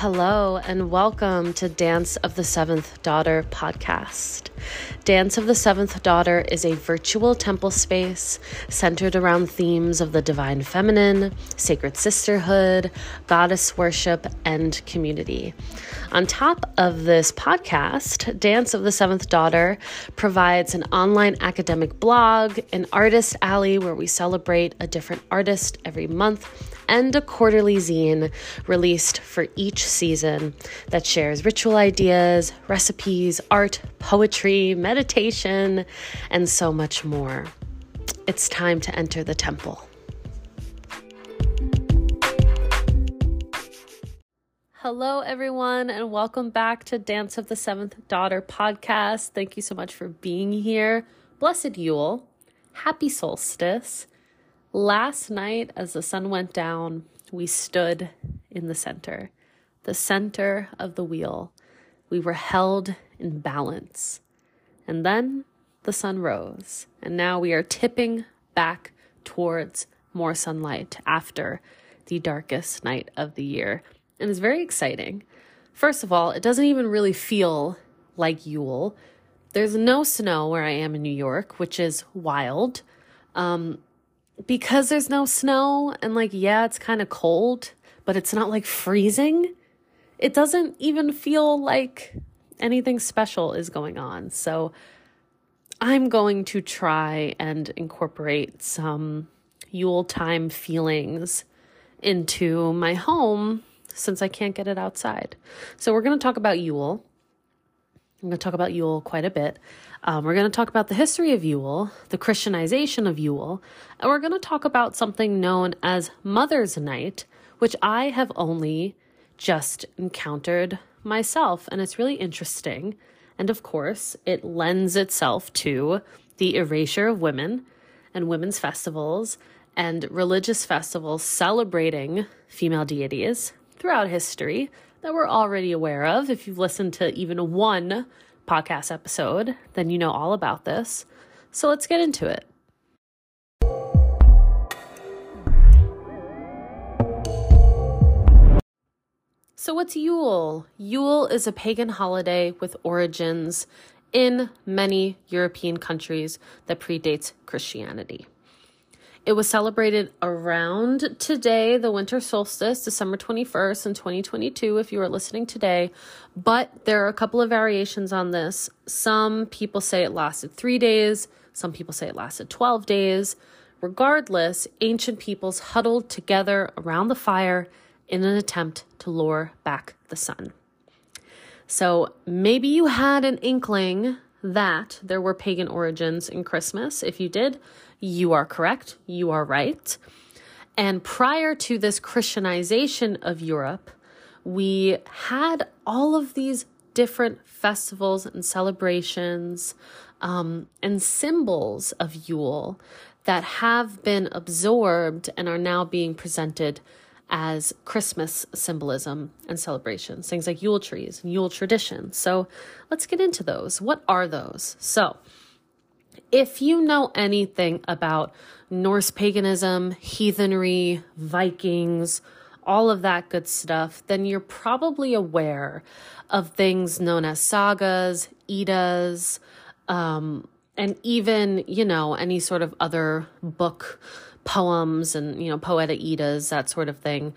Hello, and welcome to Dance of the Seventh Daughter podcast. Dance of the Seventh Daughter is a virtual temple space centered around themes of the divine feminine, sacred sisterhood, goddess worship, and community. On top of this podcast, Dance of the Seventh Daughter provides an online academic blog, an artist alley where we celebrate a different artist every month and a quarterly zine released for each season that shares ritual ideas, recipes, art, poetry, meditation, and so much more. It's time to enter the temple. Hello, everyone, and welcome back to Dance of the Seventh Daughter podcast. Thank you so much for being here. Blessed Yule. Happy solstice. Last night, as the sun went down, we stood in the center, the center of the wheel. We were held in balance. And then the sun rose, and now we are tipping back towards more sunlight after the darkest night of the year. And it's very exciting. First of all, it doesn't even really feel like Yule. There's no snow where I am in New York, which is wild. Um, because there's no snow and like yeah it's kind of cold but it's not like freezing it doesn't even feel like anything special is going on. So i'm going to try and incorporate some yule time feelings into my home since i can't get it outside. So we're going to talk about yule i'm going to talk about yule quite a bit um, we're going to talk about the history of Yule, the Christianization of Yule, and we're going to talk about something known as Mother's Night, which I have only just encountered myself. And it's really interesting. And of course, it lends itself to the erasure of women and women's festivals and religious festivals celebrating female deities throughout history that we're already aware of. If you've listened to even one podcast episode, then you know all about this. So let's get into it. So, what's Yule? Yule is a pagan holiday with origins in many European countries that predates Christianity. It was celebrated around today, the winter solstice, December 21st in 2022, if you are listening today. But there are a couple of variations on this. Some people say it lasted three days, some people say it lasted 12 days. Regardless, ancient peoples huddled together around the fire in an attempt to lure back the sun. So maybe you had an inkling that there were pagan origins in Christmas. If you did, you are correct. You are right. And prior to this Christianization of Europe, we had all of these different festivals and celebrations um, and symbols of Yule that have been absorbed and are now being presented as Christmas symbolism and celebrations, things like Yule trees and Yule traditions. So let's get into those. What are those? So, if you know anything about Norse paganism, heathenry, Vikings, all of that good stuff, then you're probably aware of things known as sagas, Eddas, um, and even, you know, any sort of other book poems and, you know, poeta Eddas, that sort of thing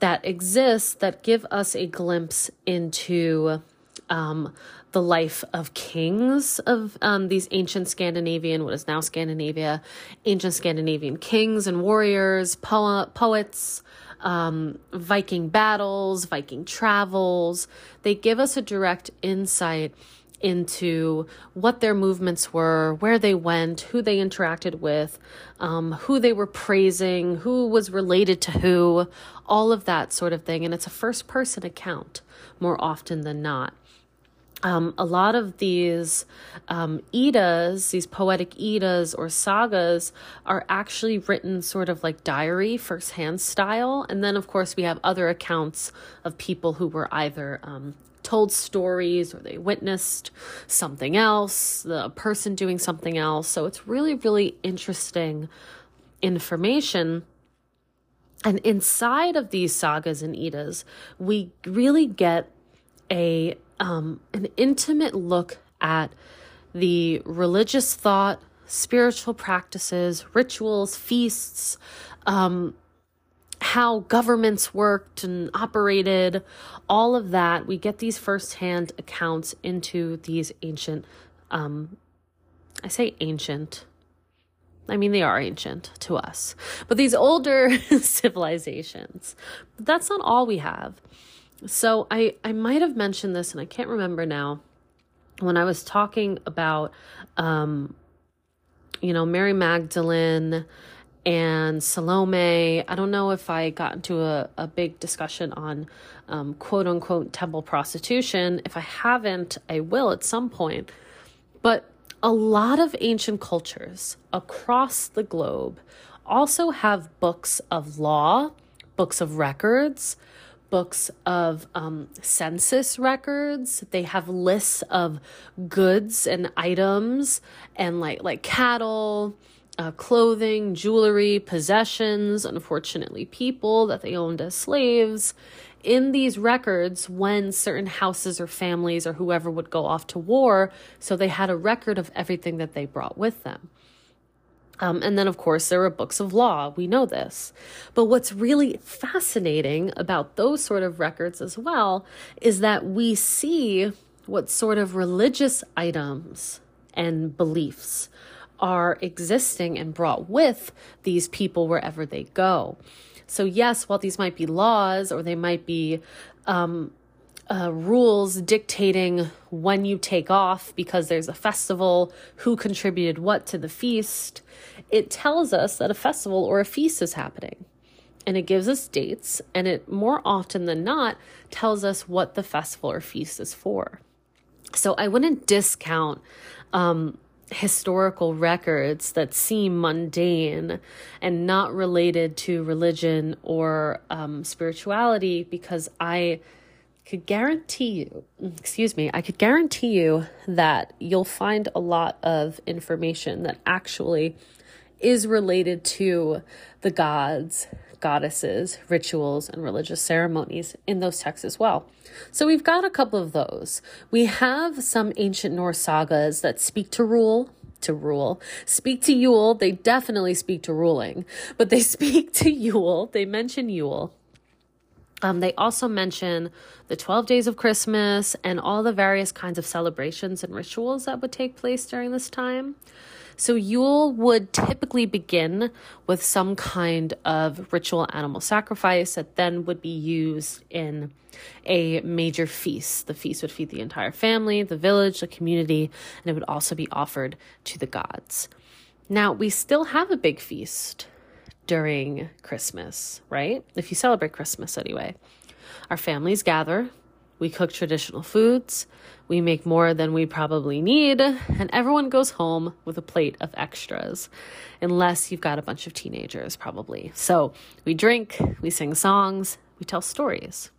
that exist that give us a glimpse into um, the life of kings of um, these ancient Scandinavian, what is now Scandinavia, ancient Scandinavian kings and warriors, po- poets, um, Viking battles, Viking travels. They give us a direct insight into what their movements were, where they went, who they interacted with, um, who they were praising, who was related to who, all of that sort of thing. And it's a first person account more often than not um, a lot of these um, these poetic Eddas or sagas, are actually written sort of like diary, firsthand style. And then, of course, we have other accounts of people who were either um, told stories or they witnessed something else, the person doing something else. So it's really, really interesting information. And inside of these sagas and Eddas, we really get a um, an intimate look at the religious thought, spiritual practices, rituals, feasts, um, how governments worked and operated, all of that. We get these firsthand accounts into these ancient, um, I say ancient. I mean, they are ancient to us, but these older civilizations. But that's not all we have. So I, I might have mentioned this and I can't remember now when I was talking about, um, you know, Mary Magdalene and Salome. I don't know if I got into a, a big discussion on um, quote unquote temple prostitution. If I haven't, I will at some point. But a lot of ancient cultures across the globe also have books of law, books of records, books of um, census records. They have lists of goods and items and like like cattle, uh, clothing, jewelry, possessions, unfortunately, people that they owned as slaves. In these records, when certain houses or families or whoever would go off to war, so they had a record of everything that they brought with them. Um, and then, of course, there are books of law. We know this. But what's really fascinating about those sort of records as well is that we see what sort of religious items and beliefs are existing and brought with these people wherever they go. So, yes, while these might be laws or they might be um, uh, rules dictating when you take off because there's a festival, who contributed what to the feast, it tells us that a festival or a feast is happening. And it gives us dates, and it more often than not tells us what the festival or feast is for. So I wouldn't discount um, historical records that seem mundane and not related to religion or um, spirituality because I could guarantee you, excuse me, I could guarantee you that you'll find a lot of information that actually is related to the gods, goddesses, rituals, and religious ceremonies in those texts as well. So we've got a couple of those. We have some ancient Norse sagas that speak to rule, to rule. Speak to Yule. They definitely speak to ruling, but they speak to Yule. They mention Yule. Um, they also mention the 12 days of Christmas and all the various kinds of celebrations and rituals that would take place during this time. So, Yule would typically begin with some kind of ritual animal sacrifice that then would be used in a major feast. The feast would feed the entire family, the village, the community, and it would also be offered to the gods. Now, we still have a big feast during Christmas, right? If you celebrate Christmas anyway. Our families gather, we cook traditional foods, we make more than we probably need, and everyone goes home with a plate of extras, unless you've got a bunch of teenagers, probably. So we drink, we sing songs, we tell stories.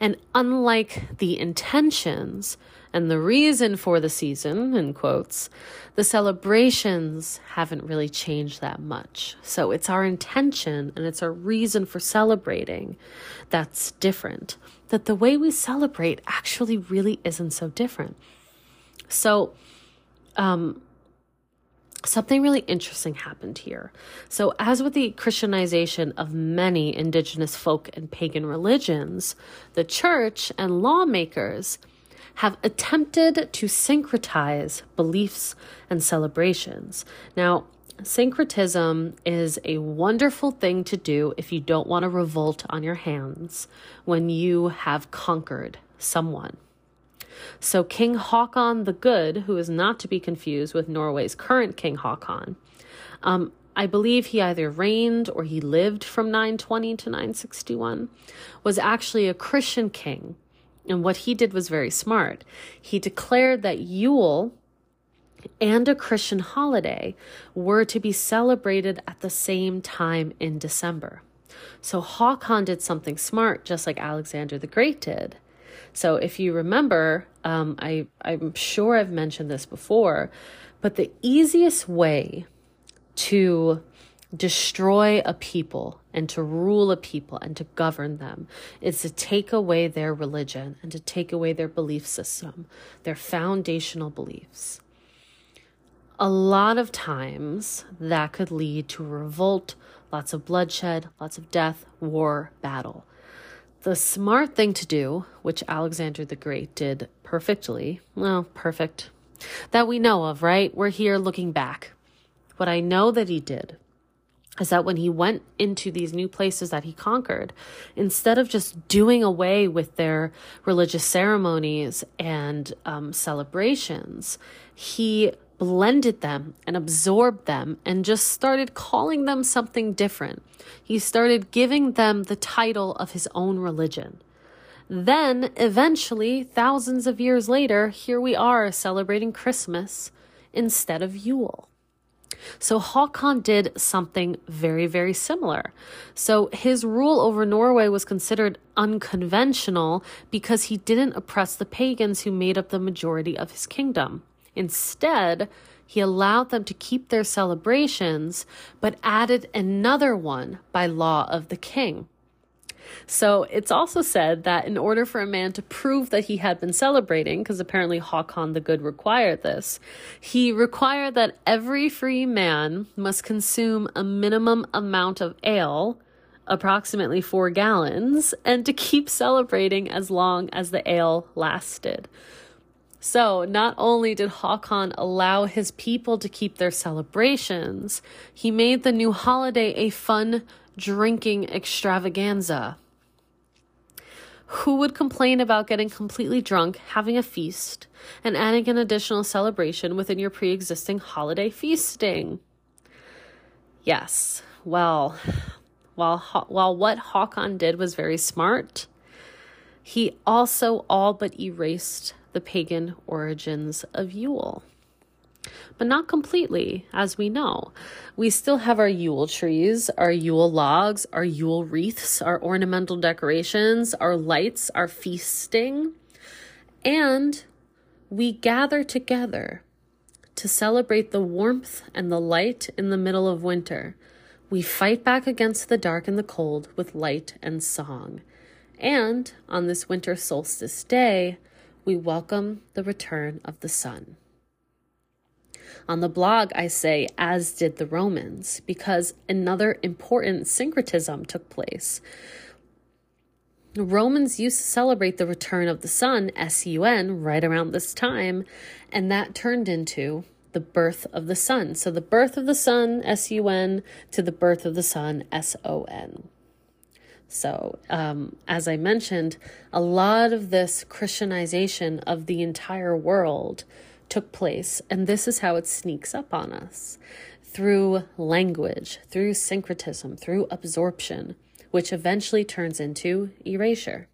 And unlike the intentions and the reason for the season, in quotes, the celebrations haven't really changed that much. So it's our intention and it's our reason for celebrating that's different. That the way we celebrate actually really isn't so different. So, um, something really interesting happened here. So, as with the Christianization of many indigenous folk and pagan religions, the church and lawmakers have attempted to syncretize beliefs and celebrations. Now, syncretism is a wonderful thing to do if you don't want to revolt on your hands when you have conquered someone. So, King Haakon the Good, who is not to be confused with Norway's current King Haakon, um, I believe he either reigned or he lived from 920 to 961, was actually a Christian king and what he did was very smart. He declared that Yule and a Christian holiday were to be celebrated at the same time in December. So Haakon did something smart, just like Alexander the Great did. So if you remember, um, I, I'm sure I've mentioned this before, but the easiest way to destroy a people and to rule a people and to govern them is to take away their religion and to take away their belief system, their foundational beliefs. A lot of times that could lead to revolt, lots of bloodshed, lots of death, war, battle. The smart thing to do, which Alexander the Great did perfectly, well, perfect, that we know of, right? We're here looking back. What I know that he did is that when he went into these new places that he conquered, instead of just doing away with their religious ceremonies and um, celebrations, he blended them and absorbed them and just started calling them something different. He started giving them the title of his own religion. Then, eventually, thousands of years later, here we are celebrating Christmas instead of Yule. So Håkon did something very, very similar. So his rule over Norway was considered unconventional because he didn't oppress the pagans who made up the majority of his kingdom. Instead, he allowed them to keep their celebrations, but added another one by law of the king. So it's also said that in order for a man to prove that he had been celebrating, because apparently Hakon the Good required this, he required that every free man must consume a minimum amount of ale, approximately four gallons, and to keep celebrating as long as the ale lasted. So, not only did Hakon allow his people to keep their celebrations, he made the new holiday a fun drinking extravaganza. Who would complain about getting completely drunk, having a feast, and adding an additional celebration within your pre existing holiday feasting? Yes, well, while, while what Hakon did was very smart, he also all but erased the pagan origins of Yule but not completely, as we know. We still have our Yule trees, our Yule logs, our Yule wreaths, our ornamental decorations, our lights, our feasting, and we gather together to celebrate the warmth and the light in the middle of winter. We fight back against the dark and the cold with light and song. And on this winter solstice day, we welcome the return of the sun. On the blog, I say, as did the Romans, because another important syncretism took place. Romans used to celebrate the return of the sun, S U N, right around this time, and that turned into the birth of the sun. So the birth of the sun, S U N, to the birth of the sun, S O N. So, um, as I mentioned, a lot of this Christianization of the entire world took place, and this is how it sneaks up on us through language, through syncretism, through absorption, which eventually turns into erasure.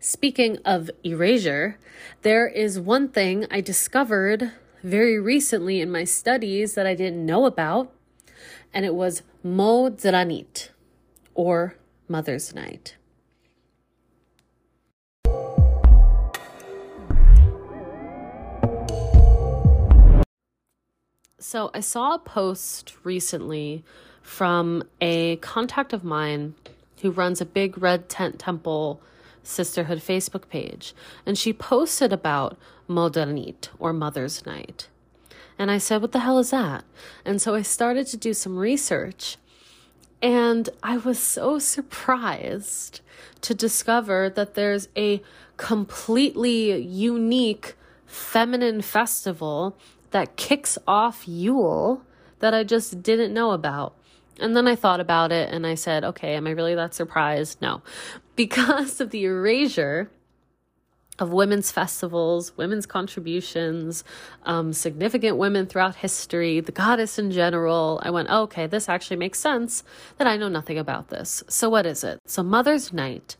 Speaking of erasure, there is one thing I discovered very recently in my studies that I didn't know about, and it was Modranicht, or Mother's Night. So I saw a post recently from a contact of mine who runs a big red tent temple sisterhood Facebook page, and she posted about Modranicht or Mother's Night. And I said, What the hell is that? And so I started to do some research, and I was so surprised to discover that there's a completely unique feminine festival that kicks off Yule that I just didn't know about. And then I thought about it and I said, okay, am I really that surprised? No. Because of the erasure of women's festivals, women's contributions, um, significant women throughout history, the goddess in general, I went, oh, okay, this actually makes sense that I know nothing about this. So, what is it? So, Mother's Night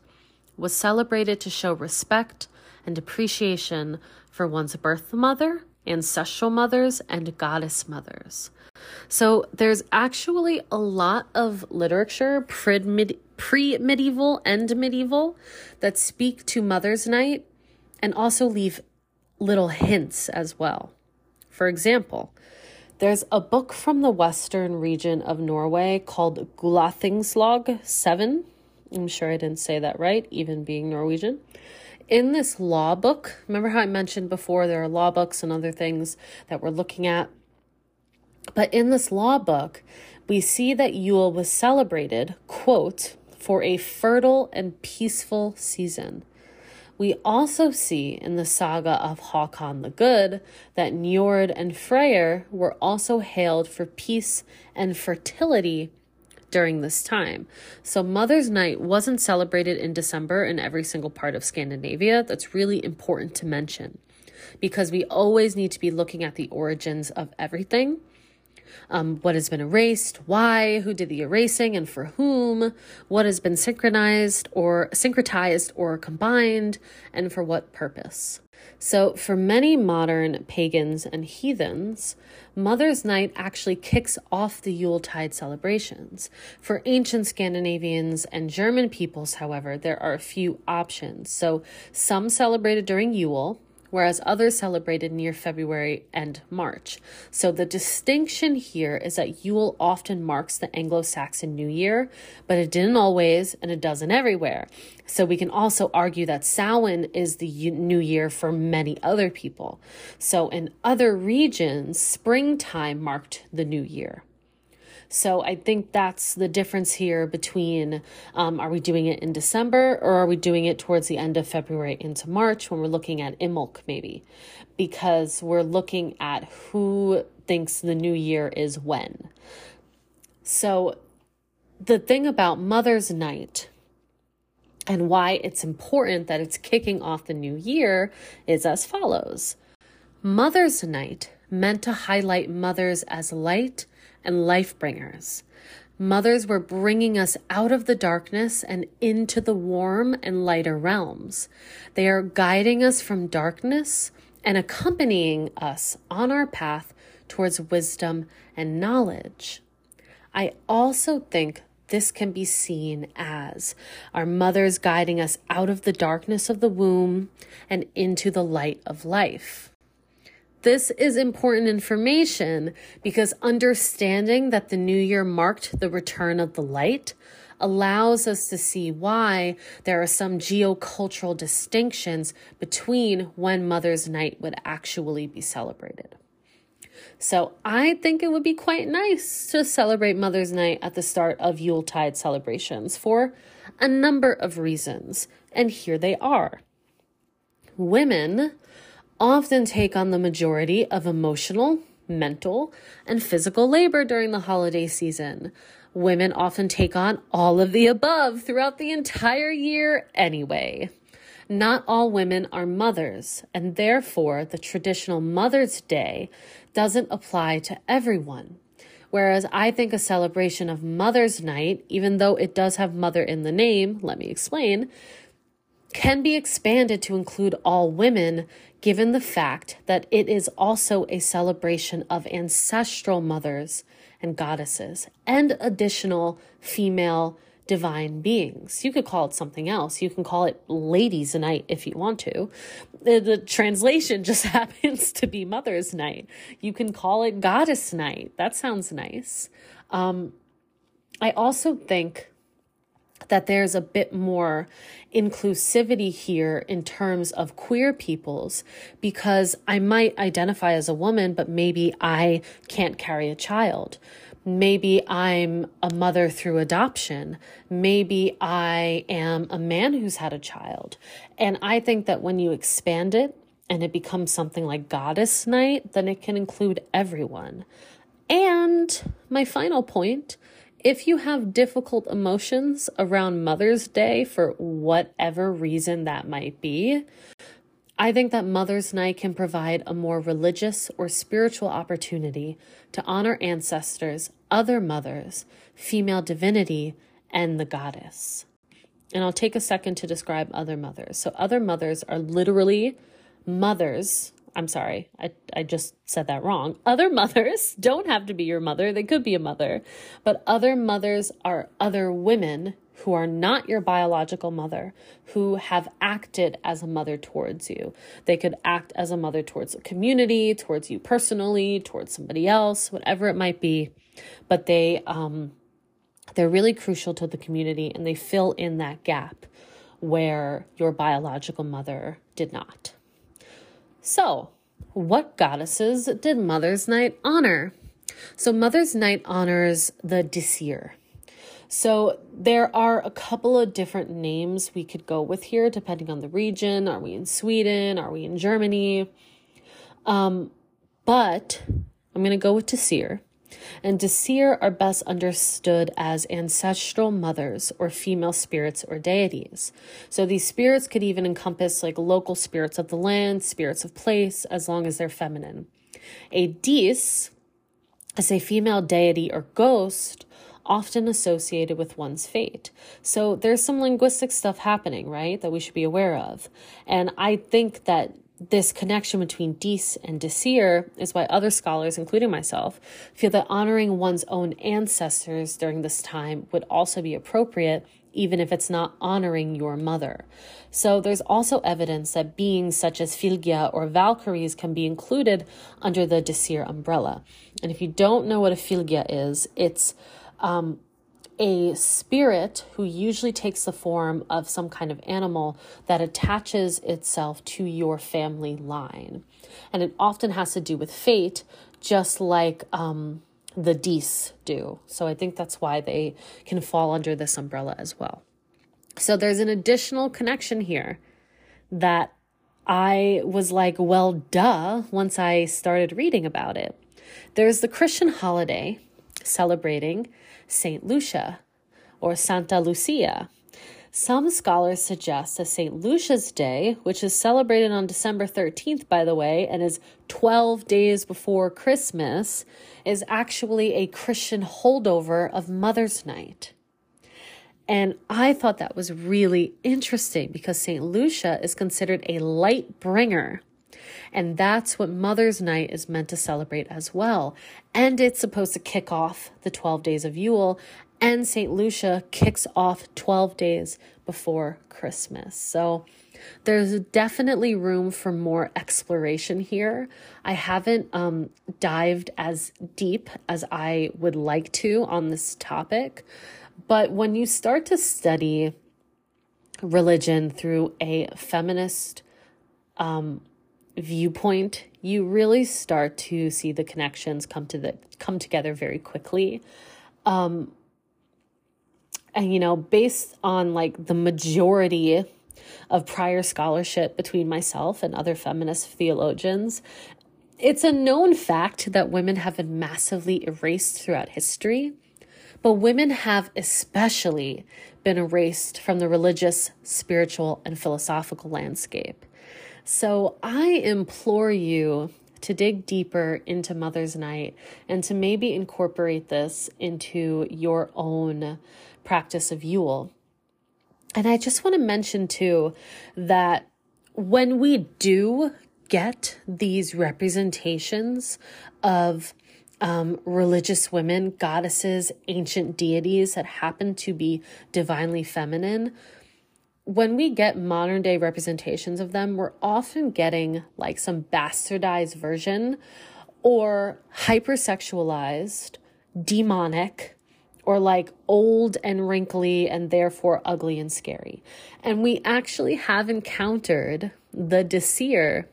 was celebrated to show respect and appreciation for one's birth mother ancestral mothers, and goddess mothers. So there's actually a lot of literature, pre medieval and medieval, that speak to Mother's Night and also leave little hints as well. For example, There's a book from the western region of Norway called Gulathingslag 7. I'm sure I didn't say that right, even being Norwegian. In this law book, remember how I mentioned before there are law books and other things that we're looking at? But in this law book, we see that Yule was celebrated, quote, for a fertile and peaceful season. We also see in the saga of Hakon the Good that Njord and Freyr were also hailed for peace and fertility during this time. So Mother's Night wasn't celebrated in December in every single part of Scandinavia. That's really important to mention because we always need to be looking at the origins of everything um, what has been erased, why, who did the erasing, and for whom, what has been synchronized or syncretized or combined, and for what purpose. So, for many modern pagans and heathens, Mother's Night actually kicks off the Yuletide celebrations. For ancient Scandinavians and German peoples, however, there are a few options. So, some celebrated during Yule, whereas others celebrated near February and March. So the distinction here is that Yule often marks the Anglo Saxon New Year, but it didn't always and it doesn't everywhere. So we can also argue that Samhain is the New Year for many other people. So in other regions, springtime marked the New Year. So I think that's the difference here between um, are we doing it in December or are we doing it towards the end of February into March when we're looking at Imbolc maybe? Because we're looking at who thinks the new year is when. So the thing about Mother's Night and why it's important that it's kicking off the new year is as follows. Mother's Night meant to highlight mothers as light and life bringers. Mothers were bringing us out of the darkness and into the warm and lighter realms. They are guiding us from darkness and accompanying us on our path towards wisdom and knowledge. I also think this can be seen as our mothers guiding us out of the darkness of the womb and into the light of life. This is important information because understanding that the new year marked the return of the light allows us to see why there are some geocultural distinctions between when Mother's Night would actually be celebrated. So I think it would be quite nice to celebrate Mother's Night at the start of Yuletide celebrations for a number of reasons, and here they are. Women often take on the majority of emotional, mental, and physical labor during the holiday season. Women often take on all of the above throughout the entire year anyway. Not all women are mothers, and therefore the traditional Mother's Day doesn't apply to everyone. Whereas I think a celebration of Mother's Night, even though it does have mother in the name, let me explain, can be expanded to include all women given the fact that it is also a celebration of ancestral mothers and goddesses and additional female divine beings. You could call it something else. You can call it ladies' night if you want to. The, the, translation just happens to be mother's night. You can call it goddess night. That sounds nice. Um, I also think that there's a bit more inclusivity here in terms of queer peoples because I might identify as a woman, but maybe I can't carry a child. Maybe I'm a mother through adoption. Maybe I am a man who's had a child. And I think that when you expand it and it becomes something like Goddess Night, then it can include everyone. And my final point if you have difficult emotions around Mother's Day for whatever reason that might be, I think that Mother's Night can provide a more religious or spiritual opportunity to honor ancestors, other mothers, female divinity, and the goddess. And I'll take a second to describe other mothers. So, other mothers are literally mothers I'm sorry, I, I just said that wrong. Other mothers don't have to be your mother, they could be a mother, but other mothers are other women who are not your biological mother, who have acted as a mother towards you. They could act as a mother towards the community, towards you personally, towards somebody else, whatever it might be. But they, um, they're really crucial to the community and they fill in that gap where your biological mother did not. So, what goddesses did Mother's Night honor? So, Mother's Night honors the Disir. So, there are a couple of different names we could go with here, depending on the region. Are we in Sweden? Are we in Germany? Um, but I'm going to go with Disir. And Disir are best understood as ancestral mothers or female spirits or deities. So these spirits could even encompass like local spirits of the land, spirits of place, as long as they're feminine. A dis is a female deity or ghost often associated with one's fate. So there's some linguistic stuff happening, right, that we should be aware of. And I think that this connection between Dis and Disir is why other scholars, including myself, feel that honoring one's own ancestors during this time would also be appropriate, even if it's not honoring your mother. So there's also evidence that beings such as Fylgja or Valkyries can be included under the Disir umbrella. And if you don't know what a Fylgja is, it's um, a spirit who usually takes the form of some kind of animal that attaches itself to your family line. And it often has to do with fate, just like um, the Dis do. So I think that's why they can fall under this umbrella as well. So there's an additional connection here that I was like, well, duh, once I started reading about it. There's the Christian holiday celebrating St. Lucia or Santa Lucia. Some scholars suggest that St. Lucia's Day, which is celebrated on December 13th, by the way, and is 12 days before Christmas, is actually a Christian holdover of Mother's Night. And I thought that was really interesting because St. Lucia is considered a light bringer. And that's what Mother's Night is meant to celebrate as well. And it's supposed to kick off the 12 days of Yule. And St. Lucia kicks off 12 days before Christmas. So there's definitely room for more exploration here. I haven't um, dived as deep as I would like to on this topic. But when you start to study religion through a feminist um, viewpoint, you really start to see the connections come to the come together very quickly. Um, and you know, based on like the majority of prior scholarship between myself and other feminist theologians, it's a known fact that women have been massively erased throughout history. But women have especially been erased from the religious, spiritual, and philosophical landscape. So I implore you to dig deeper into Mother's Night and to maybe incorporate this into your own practice of Yule. And I just want to mention too that when we do get these representations of um, religious women, goddesses, ancient deities that happen to be divinely feminine, when we get modern day representations of them, we're often getting like some bastardized version or hypersexualized, demonic, or like old and wrinkly and therefore ugly and scary. And we actually have encountered the Disir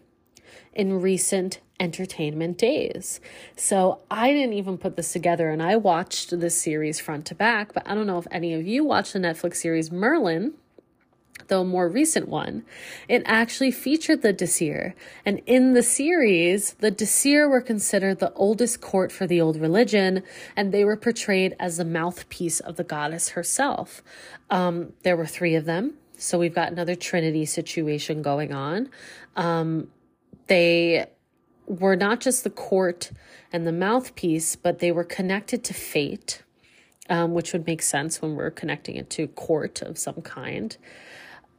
in recent entertainment days. So I didn't even put this together and I watched this series front to back, but I don't know if any of you watched the Netflix series Merlin though more recent one, it actually featured the Disir. And in the series, the Disir were considered the oldest court for the old religion, and they were portrayed as the mouthpiece of the goddess herself. Um, there were three of them. So we've got another Trinity situation going on. Um, they were not just the court and the mouthpiece, but they were connected to fate, um, which would make sense when we're connecting it to court of some kind.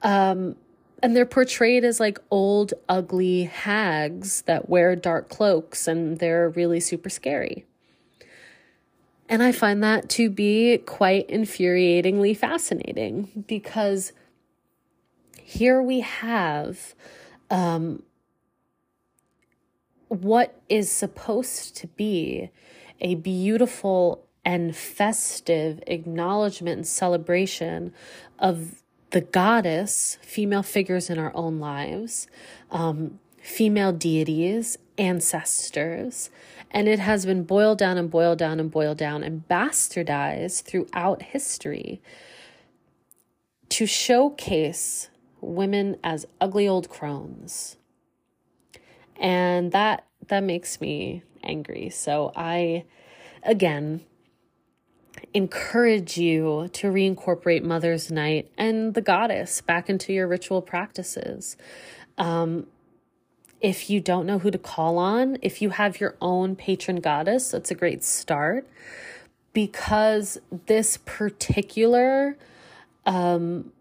Um, and they're portrayed as like old, ugly hags that wear dark cloaks and they're really super scary. And I find that to be quite infuriatingly fascinating because here we have um, what is supposed to be a beautiful and festive acknowledgement and celebration of the goddess, female figures in our own lives, um, female deities, ancestors, and it has been boiled down and boiled down and boiled down and bastardized throughout history to showcase women as ugly old crones. And that that makes me angry. So I again encourage you to reincorporate Mother's Night and the goddess back into your ritual practices. Um, if you don't know who to call on, if you have your own patron goddess, that's a great start because this particular um,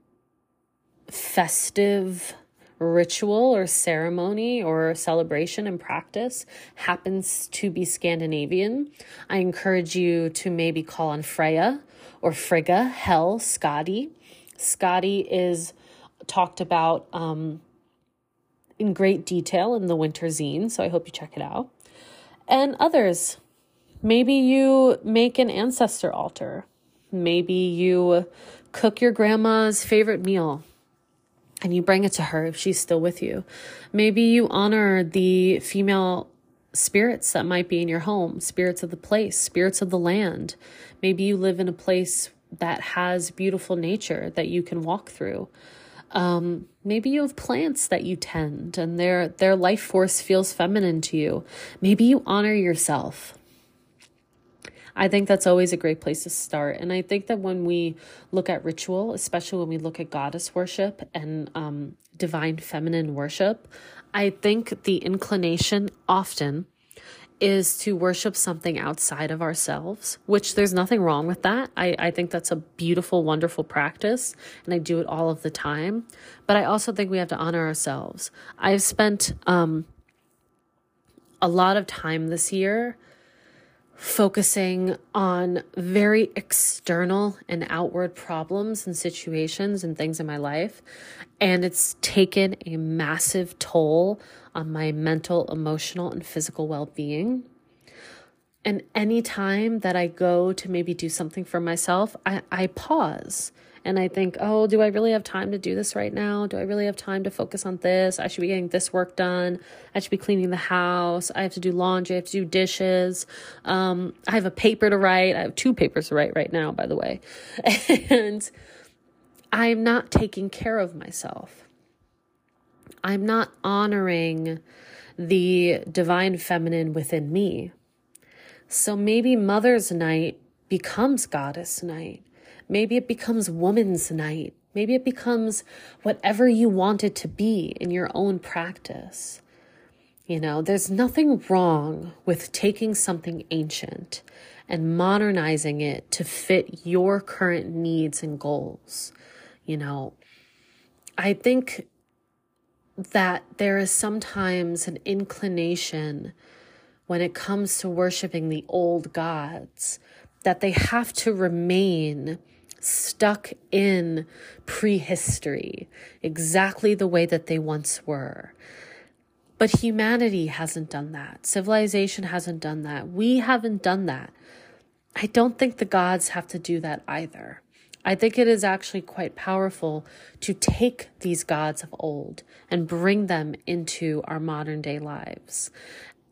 festive ritual or ceremony or celebration and practice happens to be Scandinavian, I encourage you to maybe call on Freya or Frigga, Hel, Skadi. Skadi is talked about um, in great detail in the Winter Zine, so I hope you check it out. And others. Maybe you make an ancestor altar. Maybe you cook your grandma's favorite meal and you bring it to her if she's still with you. Maybe you honor the female spirits that might be in your home, spirits of the place, spirits of the land. Maybe you live in a place that has beautiful nature that you can walk through. Um, maybe you have plants that you tend and their their life force feels feminine to you. Maybe you honor yourself. I think that's always a great place to start. And I think that when we look at ritual, especially when we look at goddess worship and um, divine feminine worship, I think the inclination often is to worship something outside of ourselves, which there's nothing wrong with that. I, I think that's a beautiful, wonderful practice, and I do it all of the time. But I also think we have to honor ourselves. I've spent um, a lot of time this year focusing on very external and outward problems and situations and things in my life. And it's taken a massive toll on my mental, emotional, and physical well being. And anytime that I go to maybe do something for myself, I, I pause and I think, oh, do I really have time to do this right now? Do I really have time to focus on this? I should be getting this work done. I should be cleaning the house. I have to do laundry. I have to do dishes. Um, I have a paper to write. I have two papers to write right now, by the way. and I'm not taking care of myself. I'm not honoring the divine feminine within me. So maybe Mother's Night becomes Goddess Night. Maybe it becomes Woman's Night. Maybe it becomes whatever you want it to be in your own practice. You know, there's nothing wrong with taking something ancient and modernizing it to fit your current needs and goals. You know, I think that there is sometimes an inclination when it comes to worshiping the old gods that they have to remain stuck in prehistory, exactly the way that they once were. But humanity hasn't done that. Civilization hasn't done that. We haven't done that. I don't think the gods have to do that either. I think it is actually quite powerful to take these gods of old and bring them into our modern day lives.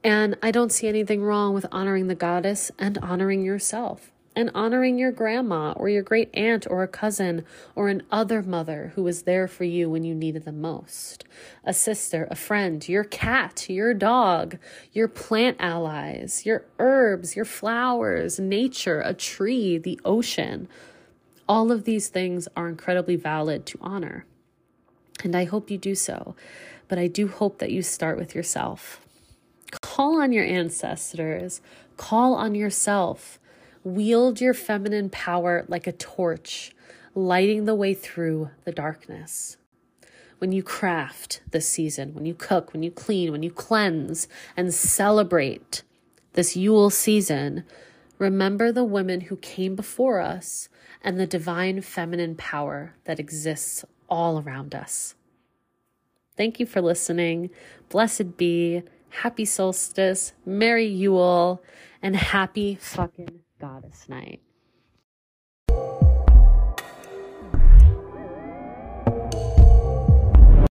And I don't see anything wrong with honoring the goddess and honoring yourself and honoring your grandma or your great aunt or a cousin or an other mother who was there for you when you needed them most. A sister, a friend, your cat, your dog, your plant allies, your herbs, your flowers, nature, a tree, the ocean. All of these things are incredibly valid to honor. And I hope you do so. But I do hope that you start with yourself. Call on your ancestors, call on yourself Wield your feminine power like a torch, lighting the way through the darkness. When you craft this season, when you cook, when you clean, when you cleanse and celebrate this Yule season, remember the women who came before us and the divine feminine power that exists all around us. Thank you for listening. Blessed be. Happy solstice. Merry Yule. And happy fucking goddess night.